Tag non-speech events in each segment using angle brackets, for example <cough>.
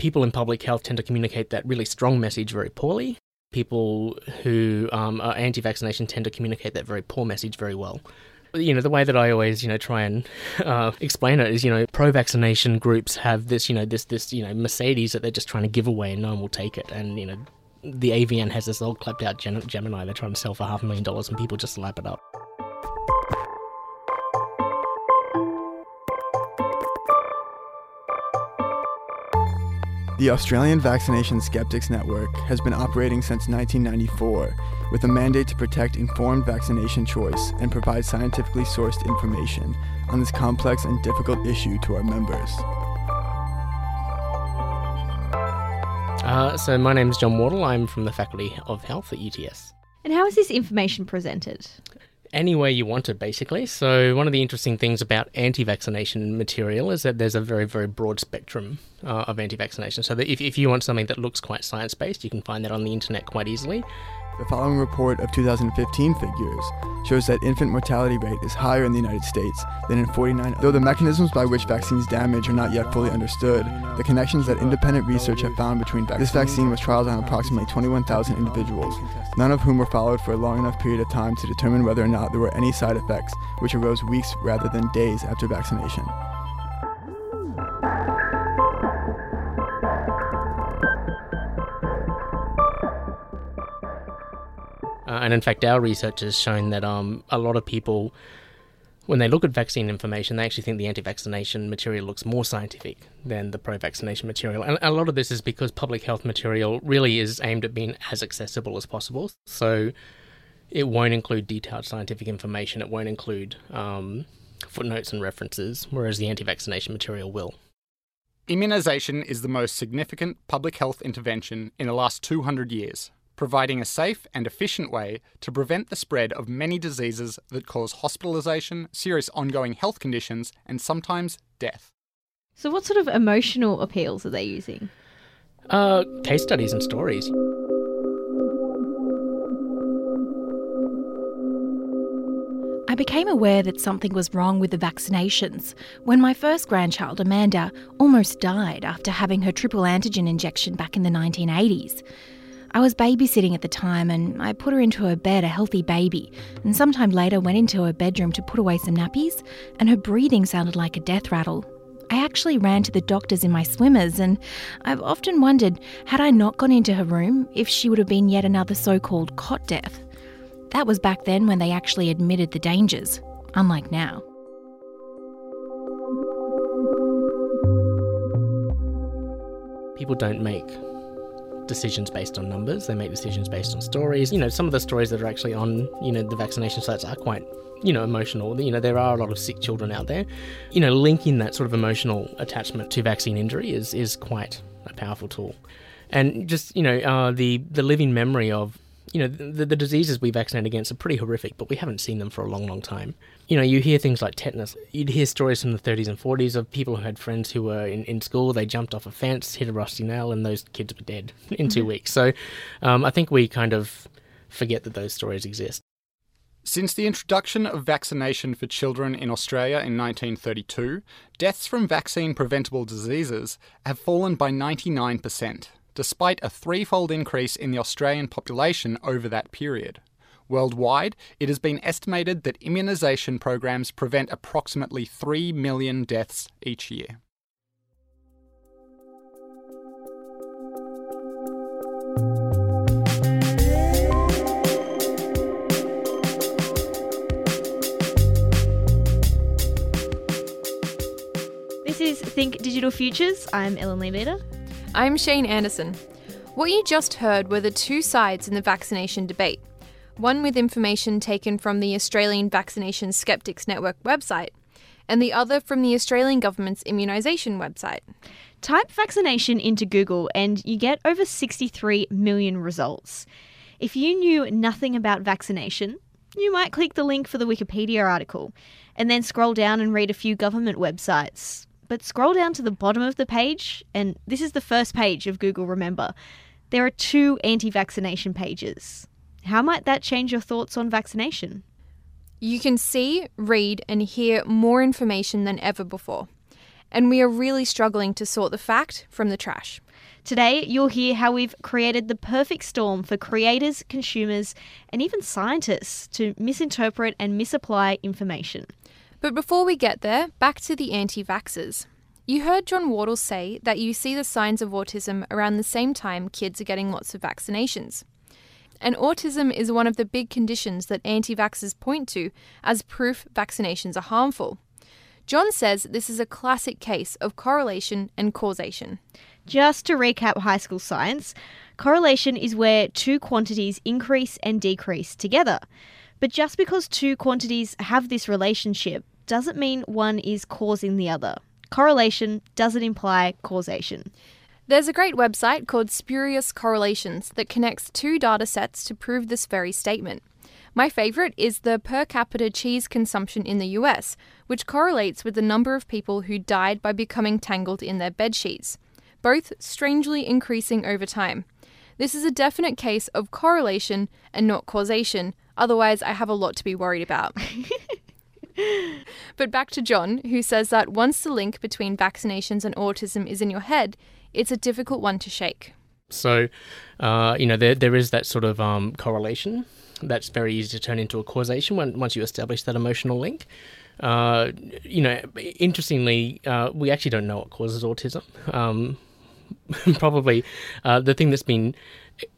people in public health tend to communicate that really strong message very poorly. People who um, are anti vaccination tend to communicate that very poor message very well. You know, the way that I always, you know, try and uh, explain it is, you know, pro-vaccination groups have this, you know, this, this, you know, Mercedes that they're just trying to give away and no one will take it. And, you know, the AVN has this old clapped out Gemini they're trying to sell for half a million dollars and people just lap it up. The Australian Vaccination Skeptics Network has been operating since 1994 with a mandate to protect informed vaccination choice and provide scientifically sourced information on this complex and difficult issue to our members. Uh, so, my name is John Wardle. I'm from the Faculty of Health at UTS. And how is this information presented? Any way you want basically. So, one of the interesting things about anti vaccination material is that there's a very, very broad spectrum uh, of anti vaccination. So, that if, if you want something that looks quite science based, you can find that on the internet quite easily. The following report of 2015 figures shows that infant mortality rate is higher in the United States than in 49. Though the mechanisms by which vaccines damage are not yet fully understood, the connections that independent research have found between vaccines. This vaccine was trialed on approximately 21,000 individuals, none of whom were followed for a long enough period of time to determine whether or not there were any side effects, which arose weeks rather than days after vaccination. And in fact, our research has shown that um, a lot of people, when they look at vaccine information, they actually think the anti vaccination material looks more scientific than the pro vaccination material. And a lot of this is because public health material really is aimed at being as accessible as possible. So it won't include detailed scientific information, it won't include um, footnotes and references, whereas the anti vaccination material will. Immunisation is the most significant public health intervention in the last 200 years providing a safe and efficient way to prevent the spread of many diseases that cause hospitalisation, serious ongoing health conditions, and sometimes death. So, what sort of emotional appeals are they using? Uh, case studies and stories. I became aware that something was wrong with the vaccinations when my first grandchild, Amanda, almost died after having her triple antigen injection back in the 1980s. I was babysitting at the time and I put her into her bed, a healthy baby, and sometime later went into her bedroom to put away some nappies, and her breathing sounded like a death rattle. I actually ran to the doctors in my swimmers, and I've often wondered had I not gone into her room if she would have been yet another so called cot death. That was back then when they actually admitted the dangers, unlike now. People don't make decisions based on numbers. They make decisions based on stories. You know, some of the stories that are actually on, you know, the vaccination sites are quite, you know, emotional. You know, there are a lot of sick children out there. You know, linking that sort of emotional attachment to vaccine injury is is quite a powerful tool. And just, you know, uh, the the living memory of you know, the, the diseases we vaccinate against are pretty horrific, but we haven't seen them for a long, long time. You know, you hear things like tetanus. You'd hear stories from the 30s and 40s of people who had friends who were in, in school, they jumped off a fence, hit a rusty nail, and those kids were dead <laughs> in two mm-hmm. weeks. So um, I think we kind of forget that those stories exist. Since the introduction of vaccination for children in Australia in 1932, deaths from vaccine preventable diseases have fallen by 99% despite a threefold increase in the Australian population over that period. Worldwide, it has been estimated that immunisation programs prevent approximately 3 million deaths each year. This is Think Digital Futures. I'm Ellen Leabeater. I'm Shane Anderson. What you just heard were the two sides in the vaccination debate one with information taken from the Australian Vaccination Skeptics Network website, and the other from the Australian Government's immunisation website. Type vaccination into Google and you get over 63 million results. If you knew nothing about vaccination, you might click the link for the Wikipedia article and then scroll down and read a few government websites. But scroll down to the bottom of the page, and this is the first page of Google Remember. There are two anti vaccination pages. How might that change your thoughts on vaccination? You can see, read, and hear more information than ever before. and we are really struggling to sort the fact from the trash. Today, you'll hear how we've created the perfect storm for creators, consumers, and even scientists to misinterpret and misapply information. But before we get there, back to the anti vaxxers. You heard John Wardle say that you see the signs of autism around the same time kids are getting lots of vaccinations. And autism is one of the big conditions that anti vaxxers point to as proof vaccinations are harmful. John says this is a classic case of correlation and causation. Just to recap high school science, correlation is where two quantities increase and decrease together. But just because two quantities have this relationship doesn't mean one is causing the other. Correlation doesn't imply causation. There's a great website called Spurious Correlations that connects two data sets to prove this very statement. My favourite is the per capita cheese consumption in the US, which correlates with the number of people who died by becoming tangled in their bed sheets, both strangely increasing over time. This is a definite case of correlation and not causation, otherwise, I have a lot to be worried about. but back to John, who says that once the link between vaccinations and autism is in your head, it's a difficult one to shake. So, uh, you know, there there is that sort of um, correlation that's very easy to turn into a causation when, once you establish that emotional link. Uh, you know, interestingly, uh, we actually don't know what causes autism. Um, <laughs> probably uh, the thing that's been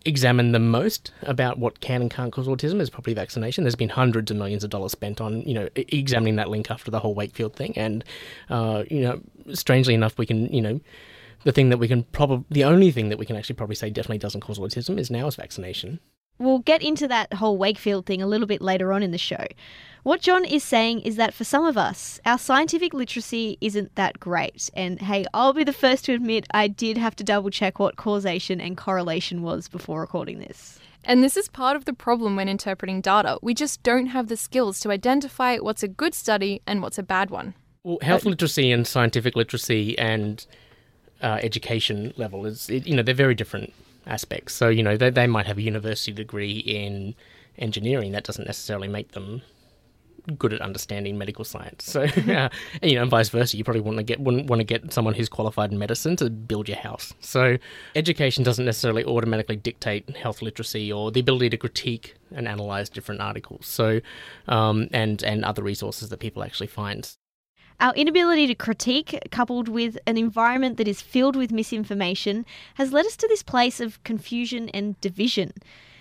examined the most about what can and can't cause autism is probably vaccination. There's been hundreds of millions of dollars spent on you know examining that link after the whole Wakefield thing, and uh, you know, strangely enough, we can you know. The thing that we can probably, the only thing that we can actually probably say definitely doesn't cause autism is now is vaccination. We'll get into that whole Wakefield thing a little bit later on in the show. What John is saying is that for some of us, our scientific literacy isn't that great. And hey, I'll be the first to admit I did have to double check what causation and correlation was before recording this. And this is part of the problem when interpreting data. We just don't have the skills to identify what's a good study and what's a bad one. Well, health literacy and scientific literacy and uh, education level is, you know, they're very different aspects. So, you know, they, they might have a university degree in engineering. That doesn't necessarily make them good at understanding medical science. So, <laughs> <laughs> uh, you know, and vice versa. You probably want to get wouldn't want to get someone who's qualified in medicine to build your house. So, education doesn't necessarily automatically dictate health literacy or the ability to critique and analyze different articles. So, um, and and other resources that people actually find. Our inability to critique, coupled with an environment that is filled with misinformation, has led us to this place of confusion and division.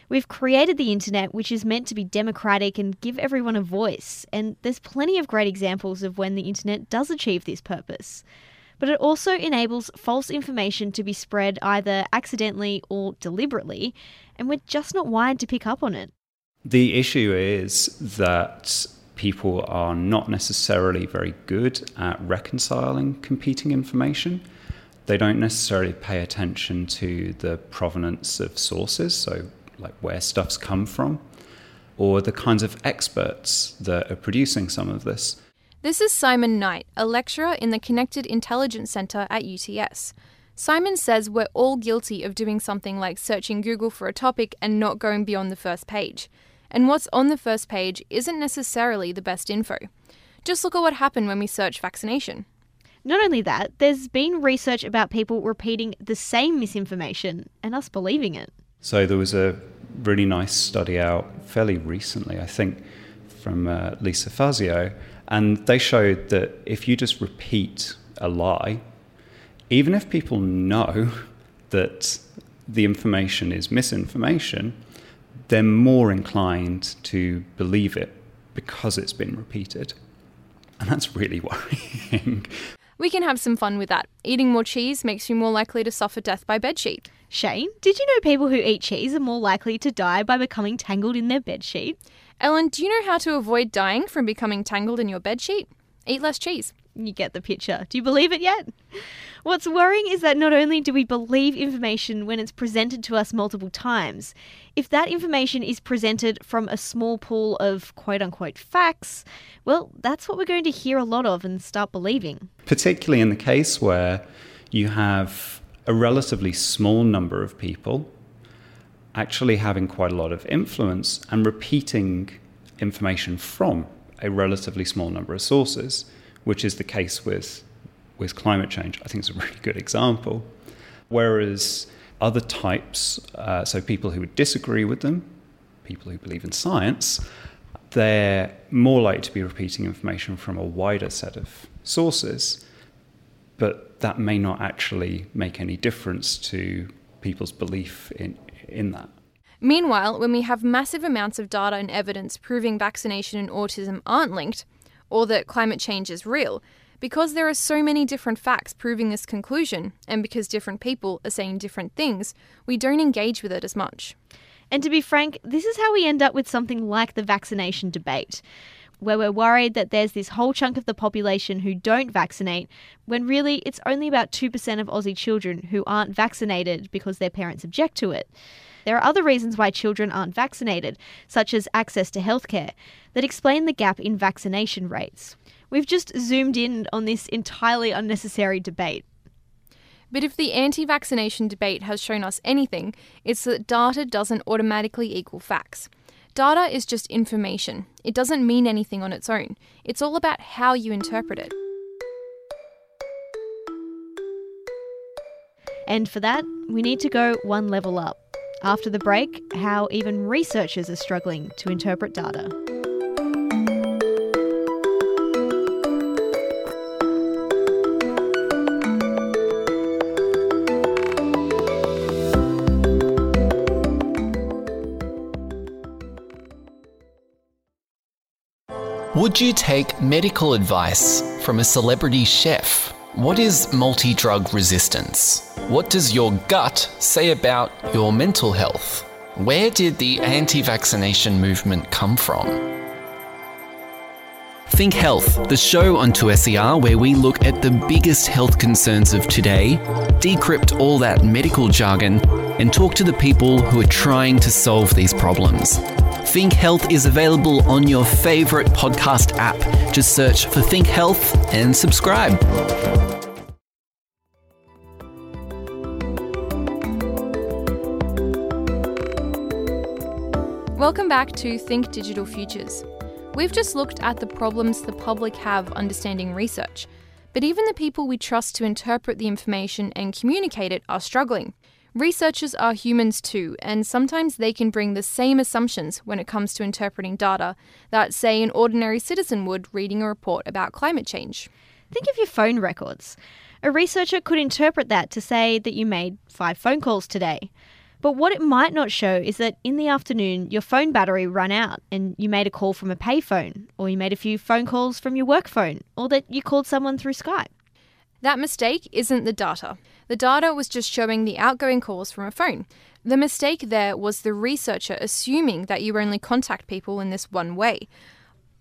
We've created the internet, which is meant to be democratic and give everyone a voice, and there's plenty of great examples of when the internet does achieve this purpose. But it also enables false information to be spread either accidentally or deliberately, and we're just not wired to pick up on it. The issue is that people are not necessarily very good at reconciling competing information. They don't necessarily pay attention to the provenance of sources, so like where stuff's come from, or the kinds of experts that are producing some of this. This is Simon Knight, a lecturer in the Connected Intelligence Centre at UTS. Simon says we're all guilty of doing something like searching Google for a topic and not going beyond the first page. And what's on the first page isn't necessarily the best info. Just look at what happened when we searched vaccination. Not only that, there's been research about people repeating the same misinformation and us believing it. So there was a really nice study out fairly recently, I think, from uh, Lisa Fazio, and they showed that if you just repeat a lie, even if people know <laughs> that the information is misinformation, they're more inclined to believe it because it's been repeated. And that's really <laughs> worrying. We can have some fun with that. Eating more cheese makes you more likely to suffer death by bedsheet. Shane, did you know people who eat cheese are more likely to die by becoming tangled in their bedsheet? Ellen, do you know how to avoid dying from becoming tangled in your bedsheet? Eat less cheese. You get the picture. Do you believe it yet? What's worrying is that not only do we believe information when it's presented to us multiple times, if that information is presented from a small pool of quote unquote facts, well, that's what we're going to hear a lot of and start believing. Particularly in the case where you have a relatively small number of people actually having quite a lot of influence and repeating information from a relatively small number of sources, which is the case with with climate change, I think is a <laughs> really good example. Whereas other types, uh, so people who would disagree with them, people who believe in science, they're more likely to be repeating information from a wider set of sources, but that may not actually make any difference to people's belief in, in that. Meanwhile, when we have massive amounts of data and evidence proving vaccination and autism aren't linked, or that climate change is real, because there are so many different facts proving this conclusion, and because different people are saying different things, we don't engage with it as much. And to be frank, this is how we end up with something like the vaccination debate, where we're worried that there's this whole chunk of the population who don't vaccinate, when really it's only about 2% of Aussie children who aren't vaccinated because their parents object to it. There are other reasons why children aren't vaccinated, such as access to healthcare, that explain the gap in vaccination rates. We've just zoomed in on this entirely unnecessary debate. But if the anti vaccination debate has shown us anything, it's that data doesn't automatically equal facts. Data is just information. It doesn't mean anything on its own. It's all about how you interpret it. And for that, we need to go one level up. After the break, how even researchers are struggling to interpret data. Would you take medical advice from a celebrity chef? What is multi drug resistance? What does your gut say about your mental health? Where did the anti vaccination movement come from? Think Health, the show on 2SER where we look at the biggest health concerns of today, decrypt all that medical jargon, and talk to the people who are trying to solve these problems. Think Health is available on your favourite podcast app. Just search for Think Health and subscribe. Welcome back to Think Digital Futures. We've just looked at the problems the public have understanding research, but even the people we trust to interpret the information and communicate it are struggling. Researchers are humans too, and sometimes they can bring the same assumptions when it comes to interpreting data that, say, an ordinary citizen would reading a report about climate change. Think of your phone records. A researcher could interpret that to say that you made five phone calls today. But what it might not show is that in the afternoon your phone battery ran out and you made a call from a payphone, or you made a few phone calls from your work phone, or that you called someone through Skype. That mistake isn't the data. The data was just showing the outgoing calls from a phone. The mistake there was the researcher assuming that you only contact people in this one way.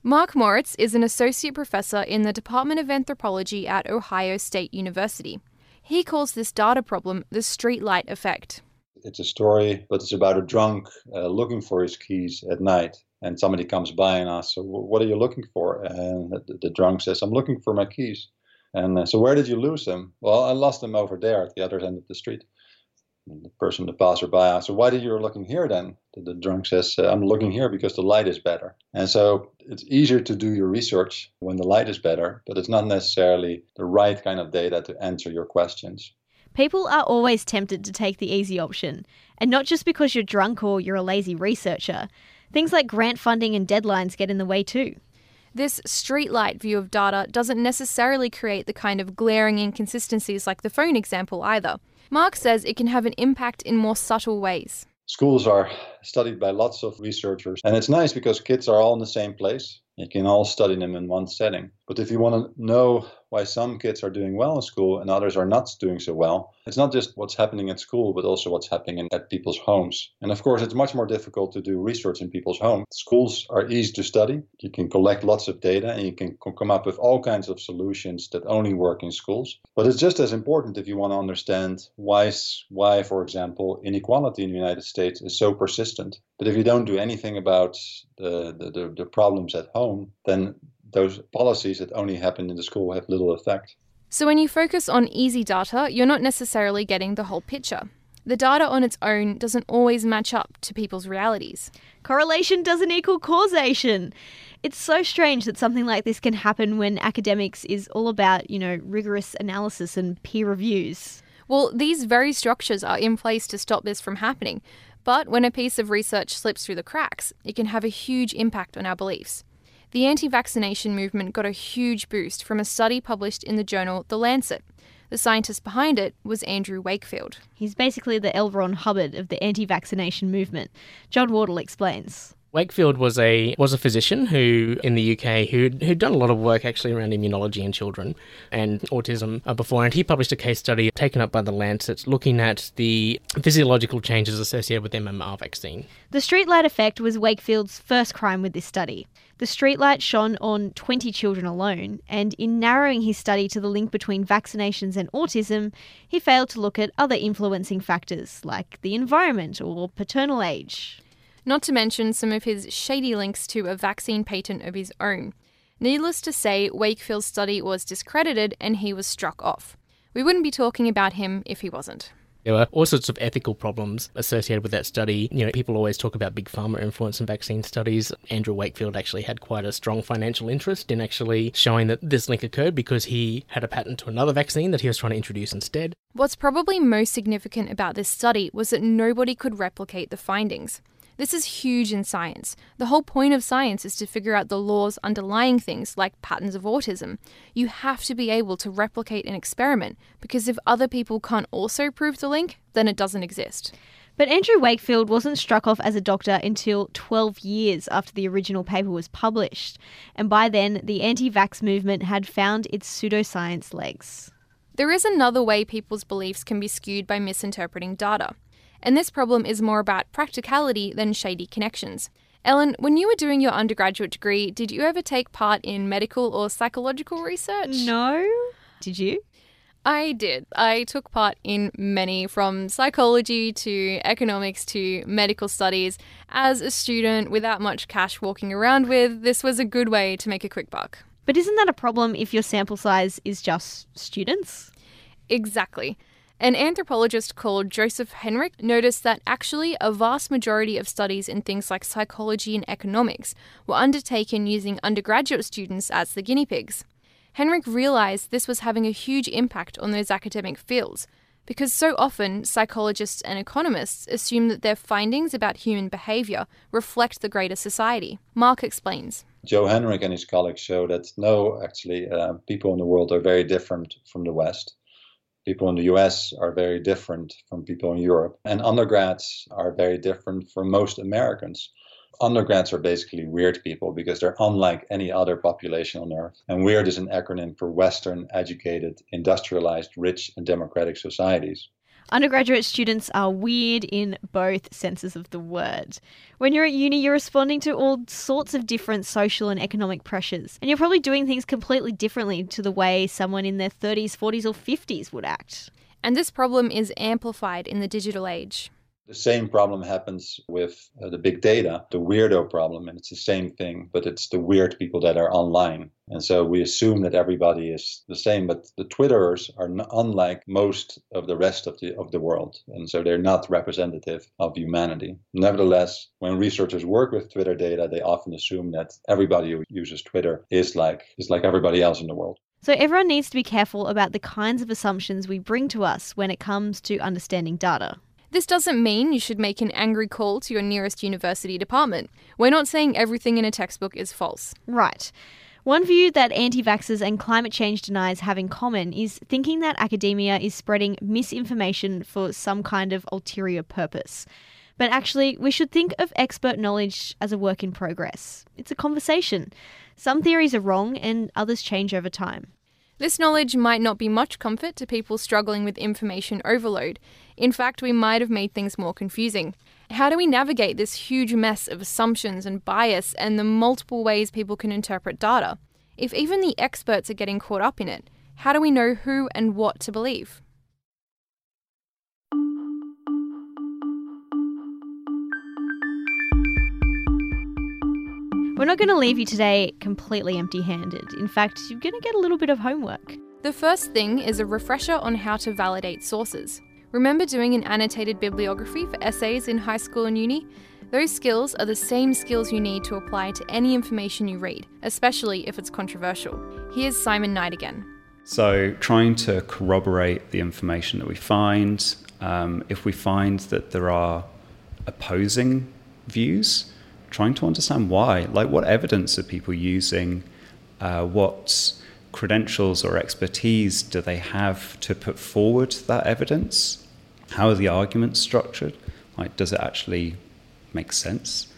Mark Moritz is an associate professor in the Department of Anthropology at Ohio State University. He calls this data problem the streetlight effect. It's a story, but it's about a drunk uh, looking for his keys at night. And somebody comes by and asks, What are you looking for? And the, the drunk says, I'm looking for my keys. And uh, so, where did you lose them? Well, I lost them over there at the other end of the street. And the person, the passerby, asks, so why did you looking here then? The, the drunk says, uh, I'm looking here because the light is better. And so, it's easier to do your research when the light is better, but it's not necessarily the right kind of data to answer your questions. People are always tempted to take the easy option, and not just because you're drunk or you're a lazy researcher. Things like grant funding and deadlines get in the way too. This streetlight view of data doesn't necessarily create the kind of glaring inconsistencies like the phone example either. Mark says it can have an impact in more subtle ways. Schools are studied by lots of researchers, and it's nice because kids are all in the same place. You can all study them in one setting. But if you want to know why some kids are doing well in school and others are not doing so well, it's not just what's happening at school, but also what's happening at people's homes. And of course, it's much more difficult to do research in people's homes. Schools are easy to study. You can collect lots of data and you can come up with all kinds of solutions that only work in schools. But it's just as important if you want to understand why, why for example, inequality in the United States is so persistent. But if you don't do anything about the, the, the, the problems at home, then those policies that only happen in the school have little effect. So, when you focus on easy data, you're not necessarily getting the whole picture. The data on its own doesn't always match up to people's realities. Correlation doesn't equal causation. It's so strange that something like this can happen when academics is all about, you know, rigorous analysis and peer reviews. Well, these very structures are in place to stop this from happening. But when a piece of research slips through the cracks, it can have a huge impact on our beliefs. The anti vaccination movement got a huge boost from a study published in the journal The Lancet. The scientist behind it was Andrew Wakefield. He's basically the L. Ron Hubbard of the anti vaccination movement. John Wardle explains. Wakefield was a was a physician who in the UK who who'd done a lot of work actually around immunology in children and autism uh, before, and he published a case study taken up by the Lancet looking at the physiological changes associated with MMR vaccine. The streetlight effect was Wakefield's first crime with this study. The streetlight shone on 20 children alone, and in narrowing his study to the link between vaccinations and autism, he failed to look at other influencing factors like the environment or paternal age not to mention some of his shady links to a vaccine patent of his own. Needless to say, Wakefield's study was discredited and he was struck off. We wouldn't be talking about him if he wasn't. There were all sorts of ethical problems associated with that study. You know, people always talk about big pharma influence in vaccine studies. Andrew Wakefield actually had quite a strong financial interest in actually showing that this link occurred because he had a patent to another vaccine that he was trying to introduce instead. What's probably most significant about this study was that nobody could replicate the findings. This is huge in science. The whole point of science is to figure out the laws underlying things like patterns of autism. You have to be able to replicate an experiment because if other people can't also prove the link, then it doesn't exist. But Andrew Wakefield wasn't struck off as a doctor until 12 years after the original paper was published, and by then the anti vax movement had found its pseudoscience legs. There is another way people's beliefs can be skewed by misinterpreting data and this problem is more about practicality than shady connections. Ellen, when you were doing your undergraduate degree, did you ever take part in medical or psychological research? No. Did you? I did. I took part in many, from psychology to economics to medical studies. As a student without much cash walking around with, this was a good way to make a quick buck. But isn't that a problem if your sample size is just students? Exactly. An anthropologist called Joseph Henrich noticed that actually a vast majority of studies in things like psychology and economics were undertaken using undergraduate students as the guinea pigs. Henrich realized this was having a huge impact on those academic fields, because so often psychologists and economists assume that their findings about human behavior reflect the greater society. Mark explains. Joe Henrich and his colleagues show that no, actually, uh, people in the world are very different from the West people in the US are very different from people in Europe, and undergrads are very different from most Americans. Undergrads are basically weird people because they're unlike any other population on earth. And weird is an acronym for Western, educated, industrialized, rich, and democratic societies. Undergraduate students are weird in both senses of the word. When you're at uni, you're responding to all sorts of different social and economic pressures, and you're probably doing things completely differently to the way someone in their 30s, 40s, or 50s would act. And this problem is amplified in the digital age. The same problem happens with uh, the big data, the weirdo problem, and it's the same thing, but it's the weird people that are online. And so we assume that everybody is the same, but the Twitterers are n- unlike most of the rest of the of the world, and so they're not representative of humanity. Nevertheless, when researchers work with Twitter data, they often assume that everybody who uses Twitter is like is like everybody else in the world. So everyone needs to be careful about the kinds of assumptions we bring to us when it comes to understanding data. This doesn't mean you should make an angry call to your nearest university department. We're not saying everything in a textbook is false. Right. One view that anti vaxxers and climate change deniers have in common is thinking that academia is spreading misinformation for some kind of ulterior purpose. But actually, we should think of expert knowledge as a work in progress. It's a conversation. Some theories are wrong and others change over time. This knowledge might not be much comfort to people struggling with information overload. In fact, we might have made things more confusing. How do we navigate this huge mess of assumptions and bias and the multiple ways people can interpret data? If even the experts are getting caught up in it, how do we know who and what to believe? We're not going to leave you today completely empty handed. In fact, you're going to get a little bit of homework. The first thing is a refresher on how to validate sources. Remember doing an annotated bibliography for essays in high school and uni? Those skills are the same skills you need to apply to any information you read, especially if it's controversial. Here's Simon Knight again. So, trying to corroborate the information that we find, um, if we find that there are opposing views, trying to understand why. Like, what evidence are people using? Uh, what credentials or expertise do they have to put forward that evidence? How are the arguments structured? Like, does it actually make sense?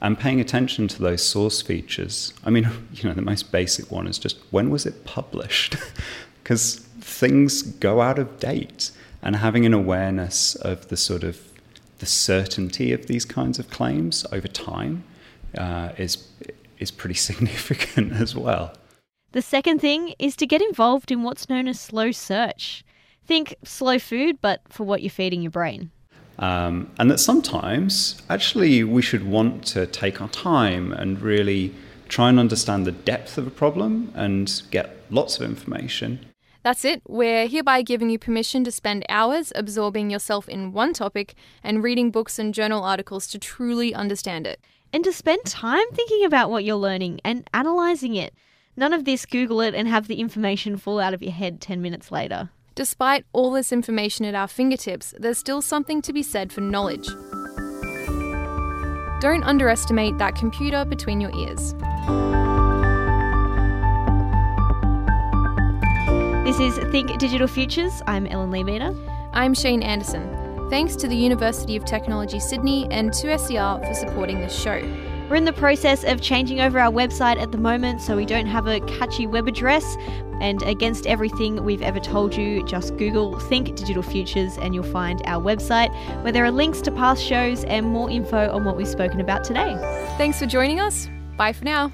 And paying attention to those source features. I mean, <laughs> you know, the most basic one is just when was it published? <laughs> Because things go out of date. And having an awareness of the sort of the certainty of these kinds of claims over time uh, is is pretty <laughs> significant as well. The second thing is to get involved in what's known as slow search. Think slow food, but for what you're feeding your brain. Um, and that sometimes actually we should want to take our time and really try and understand the depth of a problem and get lots of information. That's it. We're hereby giving you permission to spend hours absorbing yourself in one topic and reading books and journal articles to truly understand it. And to spend time thinking about what you're learning and analysing it. None of this Google it and have the information fall out of your head 10 minutes later. Despite all this information at our fingertips, there's still something to be said for knowledge. Don't underestimate that computer between your ears. This is Think Digital Futures. I'm Ellen Leabeater. I'm Shane Anderson. Thanks to the University of Technology Sydney and 2SER for supporting this show. We're in the process of changing over our website at the moment, so we don't have a catchy web address. And against everything we've ever told you, just Google Think Digital Futures and you'll find our website where there are links to past shows and more info on what we've spoken about today. Thanks for joining us. Bye for now.